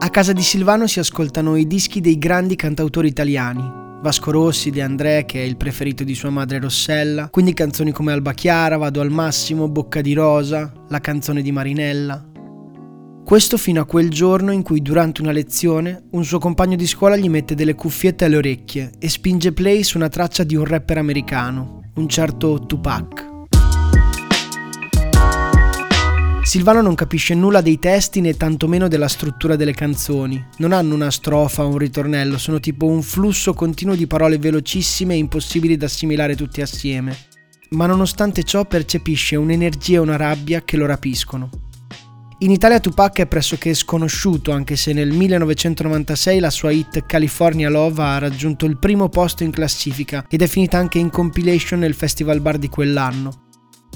A casa di Silvano si ascoltano i dischi dei grandi cantautori italiani. Vasco Rossi, De André, che è il preferito di sua madre Rossella, quindi canzoni come Alba Chiara, Vado al massimo, Bocca di Rosa, la canzone di Marinella. Questo fino a quel giorno in cui durante una lezione un suo compagno di scuola gli mette delle cuffiette alle orecchie e spinge play su una traccia di un rapper americano, un certo Tupac. Silvano non capisce nulla dei testi né tantomeno della struttura delle canzoni. Non hanno una strofa o un ritornello, sono tipo un flusso continuo di parole velocissime e impossibili da assimilare tutte assieme. Ma nonostante ciò percepisce un'energia e una rabbia che lo rapiscono. In Italia Tupac è pressoché sconosciuto, anche se nel 1996 la sua hit California Love ha raggiunto il primo posto in classifica ed è finita anche in compilation nel festival bar di quell'anno.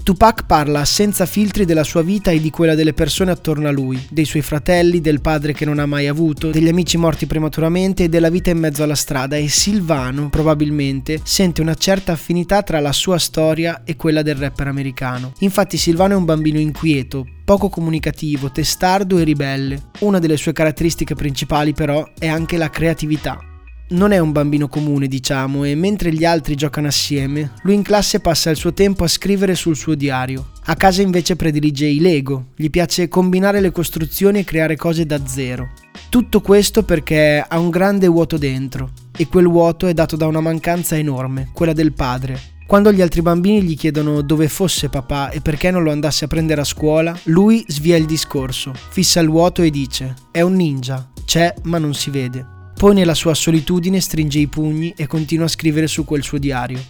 Tupac parla senza filtri della sua vita e di quella delle persone attorno a lui, dei suoi fratelli, del padre che non ha mai avuto, degli amici morti prematuramente e della vita in mezzo alla strada e Silvano, probabilmente, sente una certa affinità tra la sua storia e quella del rapper americano. Infatti Silvano è un bambino inquieto, poco comunicativo, testardo e ribelle. Una delle sue caratteristiche principali però è anche la creatività non è un bambino comune, diciamo, e mentre gli altri giocano assieme, lui in classe passa il suo tempo a scrivere sul suo diario. A casa invece predilige i Lego, gli piace combinare le costruzioni e creare cose da zero. Tutto questo perché ha un grande vuoto dentro, e quel vuoto è dato da una mancanza enorme, quella del padre. Quando gli altri bambini gli chiedono dove fosse papà e perché non lo andasse a prendere a scuola, lui svia il discorso, fissa il vuoto e dice: È un ninja, c'è ma non si vede. Poi nella sua solitudine stringe i pugni e continua a scrivere su quel suo diario.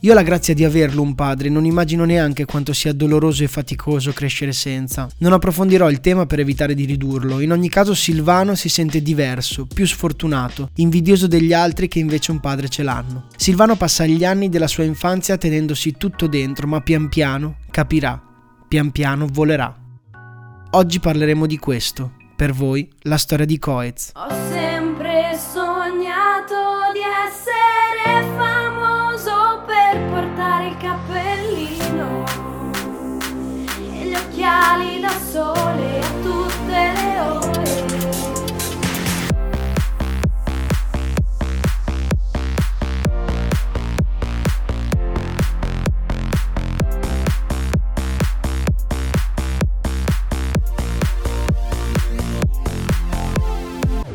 Io ho la grazia di averlo un padre, non immagino neanche quanto sia doloroso e faticoso crescere senza. Non approfondirò il tema per evitare di ridurlo, in ogni caso Silvano si sente diverso, più sfortunato, invidioso degli altri che invece un padre ce l'hanno. Silvano passa gli anni della sua infanzia tenendosi tutto dentro, ma pian piano capirà, pian piano volerà. Oggi parleremo di questo, per voi, la storia di Coez. occhiali da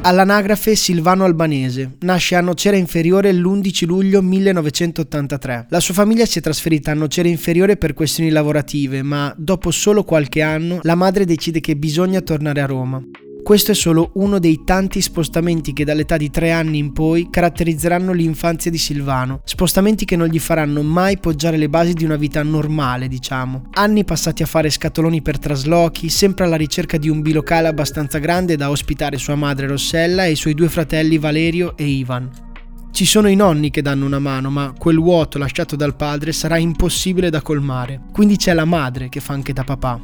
All'anagrafe Silvano Albanese, nasce a Nocera Inferiore l'11 luglio 1983. La sua famiglia si è trasferita a Nocera Inferiore per questioni lavorative, ma dopo solo qualche anno la madre decide che bisogna tornare a Roma. Questo è solo uno dei tanti spostamenti che dall'età di tre anni in poi caratterizzeranno l'infanzia di Silvano, spostamenti che non gli faranno mai poggiare le basi di una vita normale, diciamo. Anni passati a fare scatoloni per traslochi, sempre alla ricerca di un bilocale abbastanza grande da ospitare sua madre Rossella e i suoi due fratelli Valerio e Ivan. Ci sono i nonni che danno una mano, ma quel vuoto lasciato dal padre sarà impossibile da colmare. Quindi c'è la madre che fa anche da papà.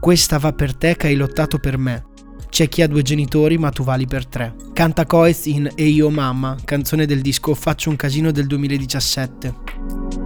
Questa va per te che hai lottato per me. C'è chi ha due genitori ma tu vali per tre. Canta Coez in E io mamma, canzone del disco Faccio un casino del 2017.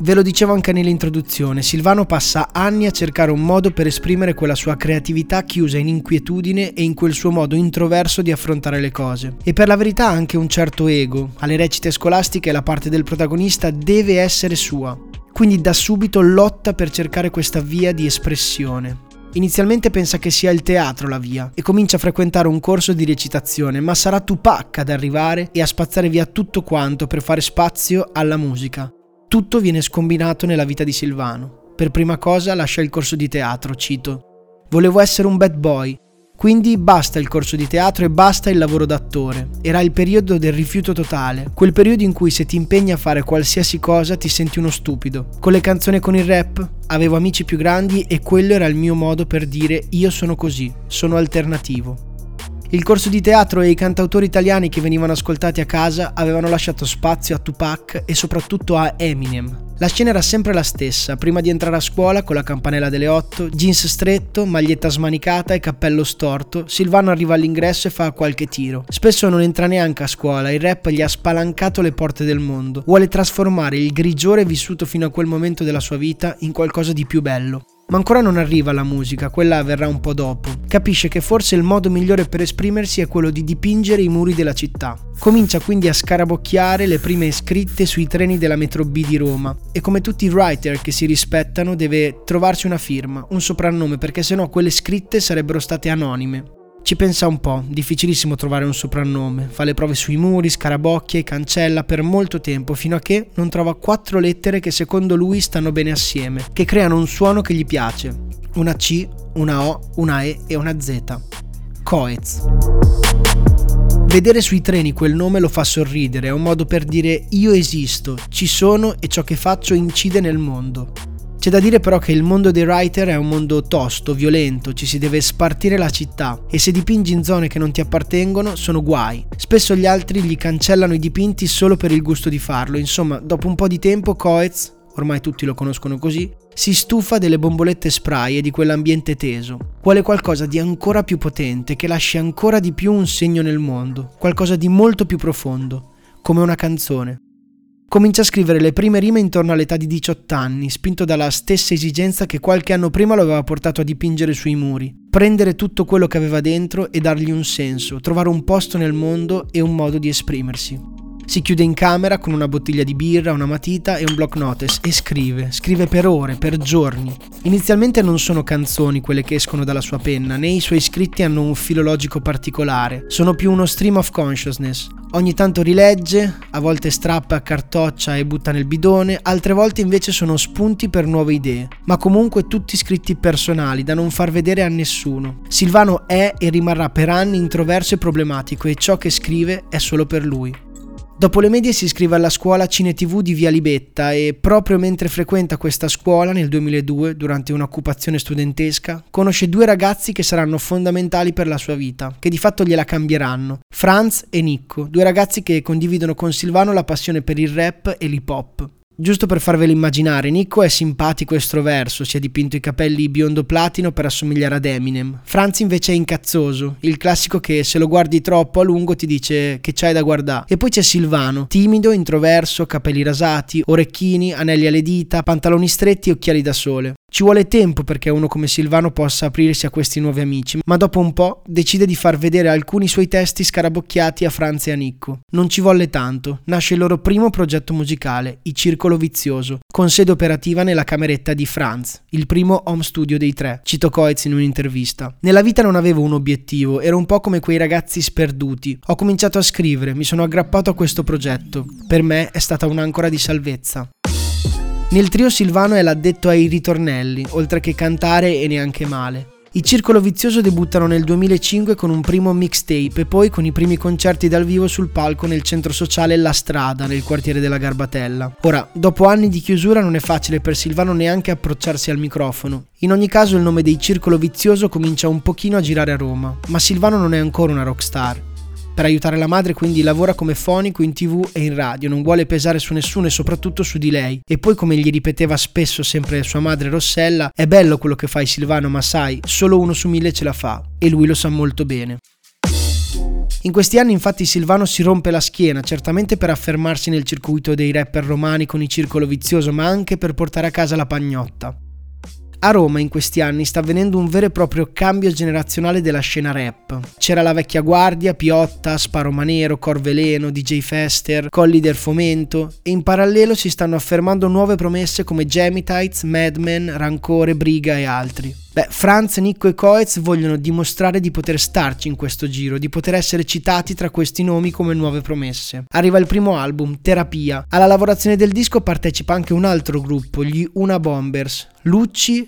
Ve lo dicevo anche nell'introduzione, Silvano passa anni a cercare un modo per esprimere quella sua creatività chiusa in inquietudine e in quel suo modo introverso di affrontare le cose. E per la verità anche un certo ego. Alle recite scolastiche la parte del protagonista deve essere sua. Quindi da subito lotta per cercare questa via di espressione. Inizialmente pensa che sia il teatro la via e comincia a frequentare un corso di recitazione, ma sarà Tupac ad arrivare e a spazzare via tutto quanto per fare spazio alla musica. Tutto viene scombinato nella vita di Silvano. Per prima cosa lascia il corso di teatro, cito. Volevo essere un bad boy, Quindi basta il corso di teatro e basta il lavoro d'attore. Era il periodo del rifiuto totale, quel periodo in cui se ti impegni a fare qualsiasi cosa ti senti uno stupido. Con le canzoni e con il rap avevo amici più grandi e quello era il mio modo per dire io sono così, sono alternativo. Il corso di teatro e i cantautori italiani che venivano ascoltati a casa avevano lasciato spazio a Tupac e soprattutto a Eminem. La scena era sempre la stessa, prima di entrare a scuola con la campanella delle 8, jeans stretto, maglietta smanicata e cappello storto, Silvano arriva all'ingresso e fa qualche tiro. Spesso non entra neanche a scuola, il rap gli ha spalancato le porte del mondo. Vuole trasformare il grigiore vissuto fino a quel momento della sua vita in qualcosa di più bello. Ma ancora non arriva la musica, quella verrà un po' dopo. Capisce che forse il modo migliore per esprimersi è quello di dipingere i muri della città. Comincia quindi a scarabocchiare le prime scritte sui treni della metro B di Roma e come tutti i writer che si rispettano deve trovarsi una firma, un soprannome perché sennò quelle scritte sarebbero state anonime. Ci pensa un po', difficilissimo trovare un soprannome, fa le prove sui muri, scarabocchia e cancella per molto tempo fino a che non trova quattro lettere che secondo lui stanno bene assieme, che creano un suono che gli piace. Una C, una O, una E e una Z. Coez. Vedere sui treni quel nome lo fa sorridere, è un modo per dire io esisto, ci sono e ciò che faccio incide nel mondo. C'è da dire però che il mondo dei writer è un mondo tosto, violento, ci si deve spartire la città e se dipingi in zone che non ti appartengono sono guai. Spesso gli altri gli cancellano i dipinti solo per il gusto di farlo, insomma dopo un po' di tempo Coetz, ormai tutti lo conoscono così, si stufa delle bombolette spray e di quell'ambiente teso. Vuole qualcosa di ancora più potente, che lasci ancora di più un segno nel mondo, qualcosa di molto più profondo, come una canzone. Comincia a scrivere le prime rime intorno all'età di 18 anni, spinto dalla stessa esigenza che qualche anno prima lo aveva portato a dipingere sui muri. Prendere tutto quello che aveva dentro e dargli un senso, trovare un posto nel mondo e un modo di esprimersi. Si chiude in camera con una bottiglia di birra, una matita e un block notice e scrive, scrive per ore, per giorni. Inizialmente non sono canzoni quelle che escono dalla sua penna, né i suoi scritti hanno un filologico particolare, sono più uno stream of consciousness. Ogni tanto rilegge, a volte strappa, cartoccia e butta nel bidone, altre volte invece sono spunti per nuove idee, ma comunque tutti scritti personali da non far vedere a nessuno. Silvano è e rimarrà per anni introverso e problematico e ciò che scrive è solo per lui. Dopo le medie si iscrive alla scuola Cine TV di Via Libetta e proprio mentre frequenta questa scuola nel 2002, durante un'occupazione studentesca, conosce due ragazzi che saranno fondamentali per la sua vita, che di fatto gliela cambieranno, Franz e Nicco, due ragazzi che condividono con Silvano la passione per il rap e l'hip hop. Giusto per farvelo immaginare, Nico è simpatico e estroverso, si è dipinto i capelli biondo platino per assomigliare ad Eminem. Franz invece è incazzoso, il classico che se lo guardi troppo a lungo ti dice che c'hai da guardare. E poi c'è Silvano, timido, introverso, capelli rasati, orecchini, anelli alle dita, pantaloni stretti e occhiali da sole. Ci vuole tempo perché uno come Silvano possa aprirsi a questi nuovi amici, ma dopo un po' decide di far vedere alcuni suoi testi scarabocchiati a Franz e a Nicco. Non ci volle tanto, nasce il loro primo progetto musicale, I Circolo Vizioso, con sede operativa nella cameretta di Franz, il primo home studio dei tre, cito Coetz in un'intervista. Nella vita non avevo un obiettivo, ero un po' come quei ragazzi sperduti. Ho cominciato a scrivere, mi sono aggrappato a questo progetto. Per me è stata un'ancora di salvezza. Nel trio Silvano è l'addetto ai ritornelli, oltre che cantare e neanche male. I Circolo Vizioso debuttano nel 2005 con un primo mixtape e poi con i primi concerti dal vivo sul palco nel centro sociale La Strada, nel quartiere della Garbatella. Ora, dopo anni di chiusura non è facile per Silvano neanche approcciarsi al microfono. In ogni caso il nome dei Circolo Vizioso comincia un pochino a girare a Roma, ma Silvano non è ancora una rockstar. Per aiutare la madre quindi lavora come fonico in tv e in radio, non vuole pesare su nessuno e soprattutto su di lei. E poi come gli ripeteva spesso sempre sua madre Rossella, è bello quello che fai Silvano, ma sai, solo uno su mille ce la fa. E lui lo sa molto bene. In questi anni infatti Silvano si rompe la schiena, certamente per affermarsi nel circuito dei rapper romani con il circolo vizioso, ma anche per portare a casa la pagnotta. A Roma in questi anni sta avvenendo un vero e proprio cambio generazionale della scena rap. C'era la vecchia guardia, Piotta, Sparo Manero, Corveleno, DJ Fester, Colli del Fomento e in parallelo si stanno affermando nuove promesse come Gemitites, Madman, Rancore, Briga e altri. Beh, Franz, Nico e Coetz vogliono dimostrare di poter starci in questo giro, di poter essere citati tra questi nomi come nuove promesse. Arriva il primo album, Terapia. Alla lavorazione del disco partecipa anche un altro gruppo, gli Una Bombers. Lucci,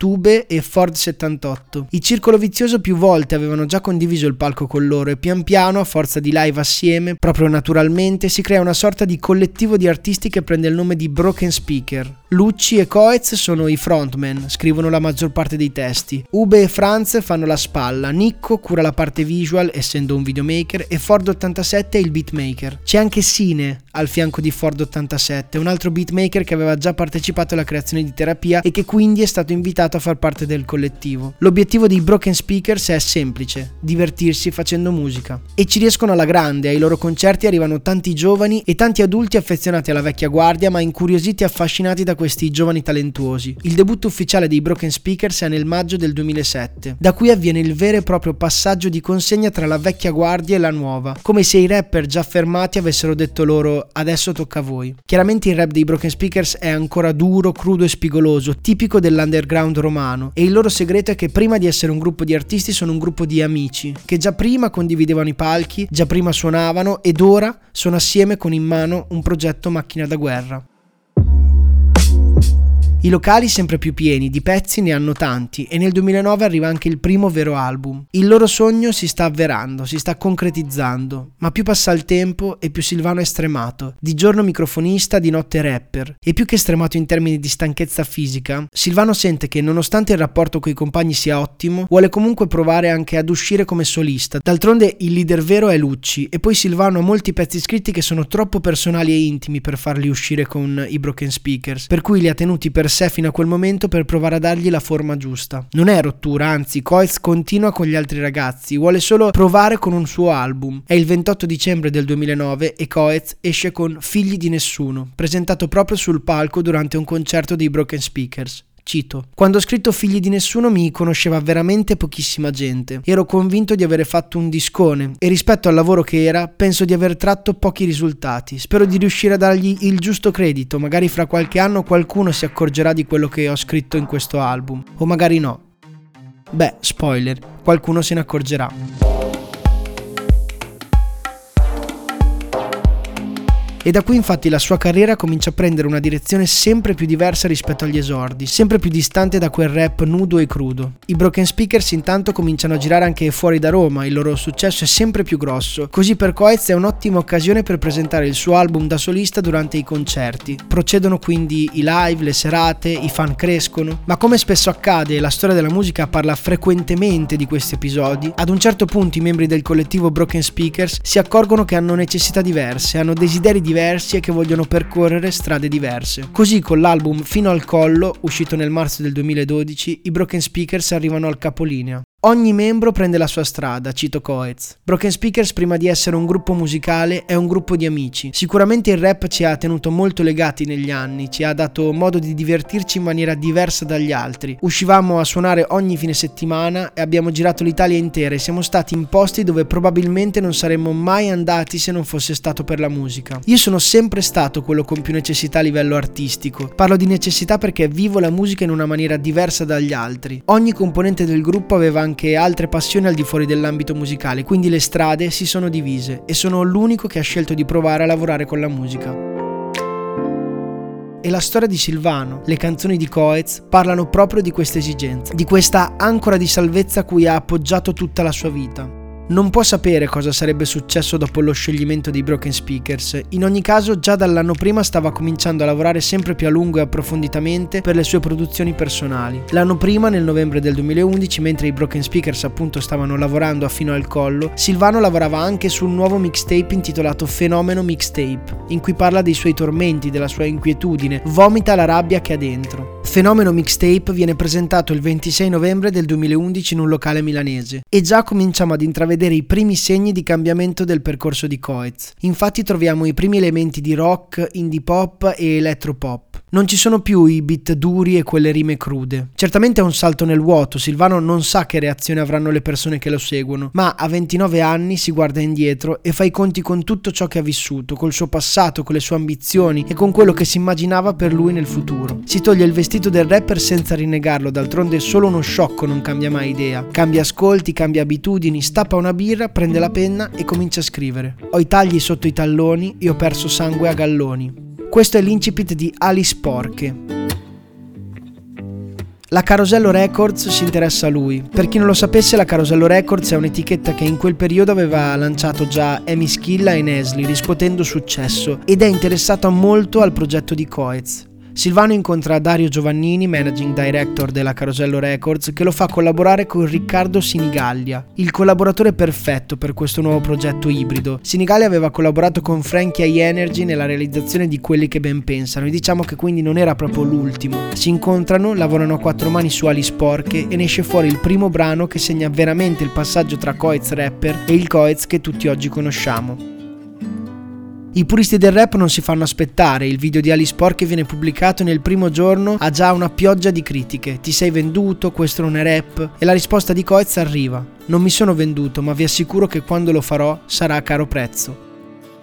Tube e Ford 78. Il circolo vizioso più volte avevano già condiviso il palco con loro e pian piano, a forza di live assieme, proprio naturalmente, si crea una sorta di collettivo di artisti che prende il nome di Broken Speaker. Lucci e Coez sono i frontman, scrivono la maggior parte dei testi. Ube e Franz fanno la spalla, Nicco cura la parte visual, essendo un videomaker, e Ford 87 è il beatmaker. C'è anche Sine al fianco di Ford 87, un altro beatmaker che aveva già partecipato alla creazione di terapia e che quindi è stato invitato a far parte del collettivo. L'obiettivo dei Broken Speakers è semplice, divertirsi facendo musica. E ci riescono alla grande, ai loro concerti arrivano tanti giovani e tanti adulti affezionati alla vecchia guardia ma incuriositi e affascinati da questi giovani talentuosi. Il debutto ufficiale dei Broken Speakers è nel maggio del 2007, da cui avviene il vero e proprio passaggio di consegna tra la vecchia guardia e la nuova, come se i rapper già fermati avessero detto loro adesso tocca a voi. Chiaramente il rap dei Broken Speakers è ancora duro, crudo e spigoloso, tipico dell'underground romano, e il loro segreto è che prima di essere un gruppo di artisti sono un gruppo di amici, che già prima condividevano i palchi, già prima suonavano ed ora sono assieme con in mano un progetto macchina da guerra. I locali sempre più pieni, di pezzi ne hanno tanti e nel 2009 arriva anche il primo vero album. Il loro sogno si sta avverando, si sta concretizzando, ma più passa il tempo e più Silvano è stremato. Di giorno microfonista, di notte rapper. E più che stremato in termini di stanchezza fisica, Silvano sente che nonostante il rapporto coi compagni sia ottimo, vuole comunque provare anche ad uscire come solista. D'altronde il leader vero è Lucci e poi Silvano ha molti pezzi scritti che sono troppo personali e intimi per farli uscire con i Broken Speakers, per cui li ha tenuti per sé fino a quel momento per provare a dargli la forma giusta. Non è rottura, anzi, Coez continua con gli altri ragazzi, vuole solo provare con un suo album. È il 28 dicembre del 2009 e Coez esce con Figli di nessuno, presentato proprio sul palco durante un concerto dei Broken Speakers. Cito, quando ho scritto Figli di nessuno mi conosceva veramente pochissima gente. Ero convinto di avere fatto un discone e rispetto al lavoro che era penso di aver tratto pochi risultati. Spero di riuscire a dargli il giusto credito, magari fra qualche anno qualcuno si accorgerà di quello che ho scritto in questo album, o magari no. Beh, spoiler, qualcuno se ne accorgerà. E da qui infatti la sua carriera comincia a prendere una direzione sempre più diversa rispetto agli esordi, sempre più distante da quel rap nudo e crudo. I Broken Speakers intanto cominciano a girare anche fuori da Roma, il loro successo è sempre più grosso, così per Coez è un'ottima occasione per presentare il suo album da solista durante i concerti. Procedono quindi i live, le serate, i fan crescono, ma come spesso accade la storia della musica parla frequentemente di questi episodi, ad un certo punto i membri del collettivo Broken Speakers si accorgono che hanno necessità diverse, hanno desideri diversi diversi e che vogliono percorrere strade diverse. Così con l'album Fino al collo, uscito nel marzo del 2012, i Broken Speakers arrivano al capolinea. Ogni membro prende la sua strada, cito Coez. Broken Speakers, prima di essere un gruppo musicale, è un gruppo di amici. Sicuramente il rap ci ha tenuto molto legati negli anni, ci ha dato modo di divertirci in maniera diversa dagli altri. Uscivamo a suonare ogni fine settimana e abbiamo girato l'Italia intera e siamo stati in posti dove probabilmente non saremmo mai andati se non fosse stato per la musica. Io sono sempre stato quello con più necessità a livello artistico. Parlo di necessità perché vivo la musica in una maniera diversa dagli altri. Ogni componente del gruppo aveva anche altre passioni al di fuori dell'ambito musicale, quindi le strade si sono divise e sono l'unico che ha scelto di provare a lavorare con la musica. E la storia di Silvano, le canzoni di Coez, parlano proprio di questa esigenza, di questa ancora di salvezza a cui ha appoggiato tutta la sua vita non può sapere cosa sarebbe successo dopo lo scioglimento dei Broken Speakers. In ogni caso, già dall'anno prima stava cominciando a lavorare sempre più a lungo e approfonditamente per le sue produzioni personali. L'anno prima, nel novembre del 2011, mentre i Broken Speakers appunto stavano lavorando a fino al collo, Silvano lavorava anche su un nuovo mixtape intitolato Fenomeno Mixtape, in cui parla dei suoi tormenti, della sua inquietudine, vomita la rabbia che ha dentro. Fenomeno Mixtape viene presentato il 26 novembre del 2011 in un locale milanese e già cominciamo ad intravedere i primi segni di cambiamento del percorso di Coez. Infatti troviamo i primi elementi di rock, indie pop e electropop. Non ci sono più i beat duri e quelle rime crude. Certamente è un salto nel vuoto, Silvano non sa che reazione avranno le persone che lo seguono, ma a 29 anni si guarda indietro e fa i conti con tutto ciò che ha vissuto, col suo passato, con le sue ambizioni e con quello che si immaginava per lui nel futuro. Si toglie il vestito del rapper senza rinnegarlo, d'altronde solo uno sciocco non cambia mai idea. Cambia ascolti, cambia abitudini, stappa una birra, prende la penna e comincia a scrivere. Ho i tagli sotto i talloni e ho perso sangue a galloni. Questo è l'incipit di Ali Sporche. La Carosello Records si interessa a lui. Per chi non lo sapesse, la Carosello Records è un'etichetta che in quel periodo aveva lanciato già Amy Schilla e Nesli, riscuotendo successo, ed è interessata molto al progetto di Coez. Silvano incontra Dario Giovannini, managing director della Carosello Records, che lo fa collaborare con Riccardo Sinigallia, il collaboratore perfetto per questo nuovo progetto ibrido. Sinigallia aveva collaborato con Frankie I Energy nella realizzazione di Quelli che ben pensano e diciamo che quindi non era proprio l'ultimo. Si incontrano, lavorano a quattro mani su ali sporche e ne esce fuori il primo brano che segna veramente il passaggio tra Coez rapper e il Coez che tutti oggi conosciamo. I puristi del rap non si fanno aspettare, il video di Alice Pork che viene pubblicato nel primo giorno ha già una pioggia di critiche. Ti sei venduto, questo non è rap? E la risposta di Coez arriva. Non mi sono venduto, ma vi assicuro che quando lo farò sarà a caro prezzo.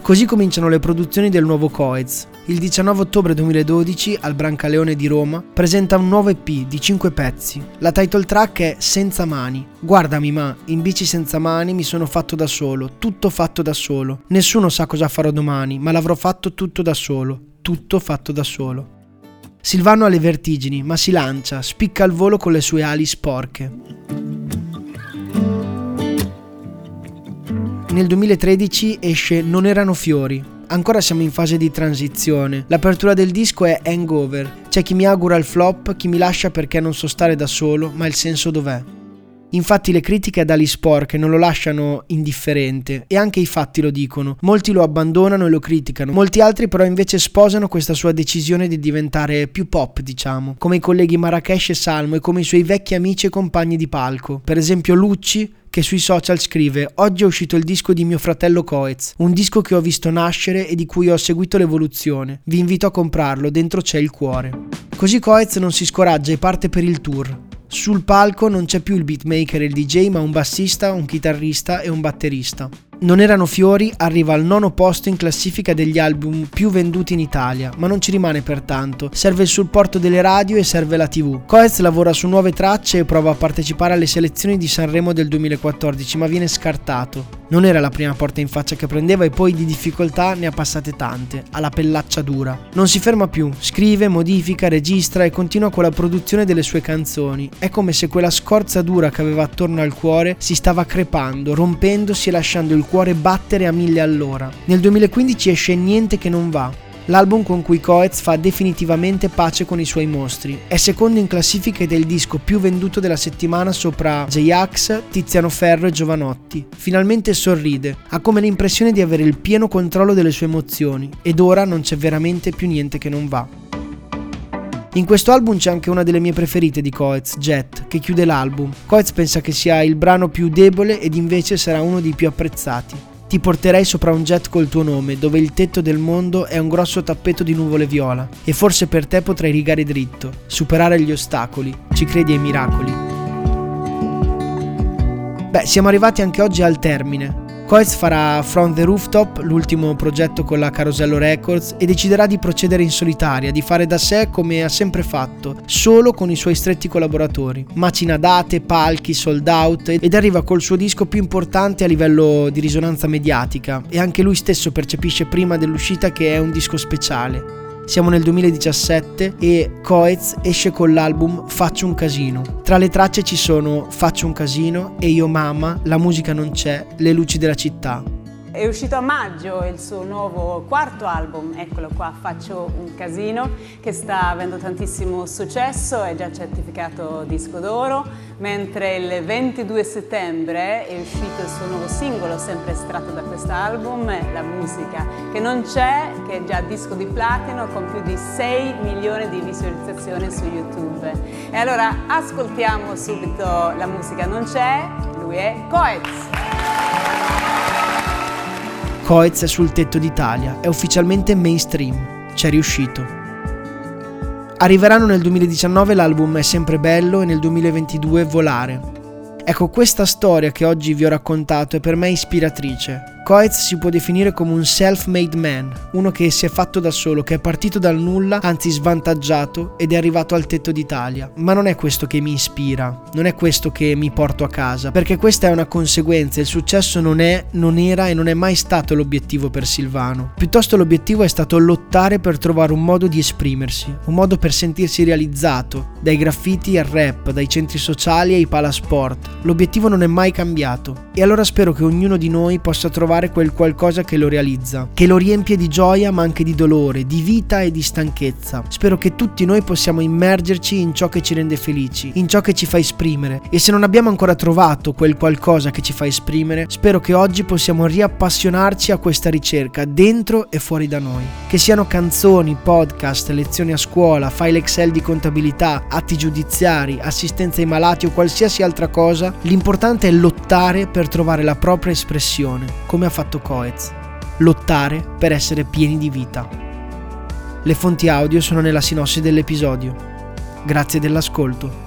Così cominciano le produzioni del nuovo Coez. Il 19 ottobre 2012 al Brancaleone di Roma presenta un nuovo EP di 5 pezzi. La title track è Senza mani. Guardami ma, in bici senza mani mi sono fatto da solo, tutto fatto da solo. Nessuno sa cosa farò domani, ma l'avrò fatto tutto da solo, tutto fatto da solo. Silvano ha le vertigini, ma si lancia, spicca al volo con le sue ali sporche. Nel 2013 esce Non erano fiori. Ancora siamo in fase di transizione. L'apertura del disco è Hangover. C'è chi mi augura il flop, chi mi lascia perché non so stare da solo, ma il senso dov'è? Infatti le critiche ad Ali Sport non lo lasciano indifferente e anche i fatti lo dicono. Molti lo abbandonano e lo criticano, molti altri però invece sposano questa sua decisione di diventare più pop, diciamo, come i colleghi Marrakesh e Salmo e come i suoi vecchi amici e compagni di palco. Per esempio Lucci, che sui social scrive Oggi è uscito il disco di mio fratello Coez, un disco che ho visto nascere e di cui ho seguito l'evoluzione. Vi invito a comprarlo, dentro c'è il cuore. Così Coez non si scoraggia e parte per il tour. Sul palco non c'è più il beatmaker e il DJ, ma un bassista, un chitarrista e un batterista. Non erano fiori arriva al nono posto in classifica degli album più venduti in Italia, ma non ci rimane pertanto. Serve il supporto delle radio e serve la TV. Coez lavora su nuove tracce e prova a partecipare alle selezioni di Sanremo del 2014, ma viene scartato. Non era la prima porta in faccia che prendeva e poi di difficoltà ne ha passate tante, alla pellaccia dura. Non si ferma più, scrive, modifica, registra e continua con la produzione delle sue canzoni. È come se quella scorza dura che aveva attorno al cuore si stava crepando, rompendosi e lasciando il cuore battere a mille all'ora. Nel 2015 esce Niente che non va, l'album con cui Coez fa definitivamente pace con i suoi mostri. È secondo in classifiche del disco più venduto della settimana sopra J-Ax, Tiziano Ferro e Giovanotti. Finalmente sorride, ha come l'impressione di avere il pieno controllo delle sue emozioni ed ora non c'è veramente più niente che non va. In questo album c'è anche una delle mie preferite di Coez, Jet, che chiude l'album. Coez pensa che sia il brano più debole ed invece sarà uno dei più apprezzati. Ti porterei sopra un jet col tuo nome, dove il tetto del mondo è un grosso tappeto di nuvole viola, e forse per te potrai rigare dritto, superare gli ostacoli, ci credi ai miracoli. Beh, siamo arrivati anche oggi al termine. Coez farà From the Rooftop, l'ultimo progetto con la Carosello Records, e deciderà di procedere in solitaria, di fare da sé come ha sempre fatto, solo con i suoi stretti collaboratori. Macina date, palchi, sold out ed arriva col suo disco più importante a livello di risonanza mediatica e anche lui stesso percepisce prima dell'uscita che è un disco speciale. Siamo nel 2017 e Coez esce con l'album Faccio un casino. Tra le tracce ci sono Faccio un casino e Io mamma, La musica non c'è, Le luci della città. È uscito a maggio il suo nuovo quarto album, eccolo qua, Faccio un casino, che sta avendo tantissimo successo, è già certificato disco d'oro, mentre il 22 settembre è uscito il suo nuovo singolo, sempre estratto da quest'album, La musica che non c'è, che è già disco di platino con più di 6 milioni di visualizzazioni su YouTube. E allora ascoltiamo subito La musica non c'è, lui è Coez. Coez è sul tetto d'Italia, è ufficialmente mainstream, c'è riuscito. Arriveranno nel 2019 l'album È sempre bello e nel 2022 Volare. Ecco, questa storia che oggi vi ho raccontato è per me ispiratrice. Coez si può definire come un self-made man, uno che si è fatto da solo, che è partito dal nulla, anzi svantaggiato, ed è arrivato al tetto d'Italia. Ma non è questo che mi ispira, non è questo che mi porto a casa, perché questa è una conseguenza, il successo non è, non era e non è mai stato l'obiettivo per Silvano. Piuttosto l'obiettivo è stato lottare per trovare un modo di esprimersi, un modo per sentirsi realizzato, dai graffiti al rap, dai centri sociali ai palasport. L'obiettivo non è mai cambiato e allora spero che ognuno di noi possa trovare quel qualcosa che lo realizza, che lo riempie di gioia ma anche di dolore, di vita e di stanchezza. Spero che tutti noi possiamo immergerci in ciò che ci rende felici, in ciò che ci fa esprimere e se non abbiamo ancora trovato quel qualcosa che ci fa esprimere, spero che oggi possiamo riappassionarci a questa ricerca dentro e fuori da noi. Che siano canzoni, podcast, lezioni a scuola, file Excel di contabilità, atti giudiziari, assistenza ai malati o qualsiasi altra cosa, l'importante è lottare per trovare la propria espressione, come ha fatto Coez. Lottare per essere pieni di vita. Le fonti audio sono nella sinossi dell'episodio. Grazie dell'ascolto.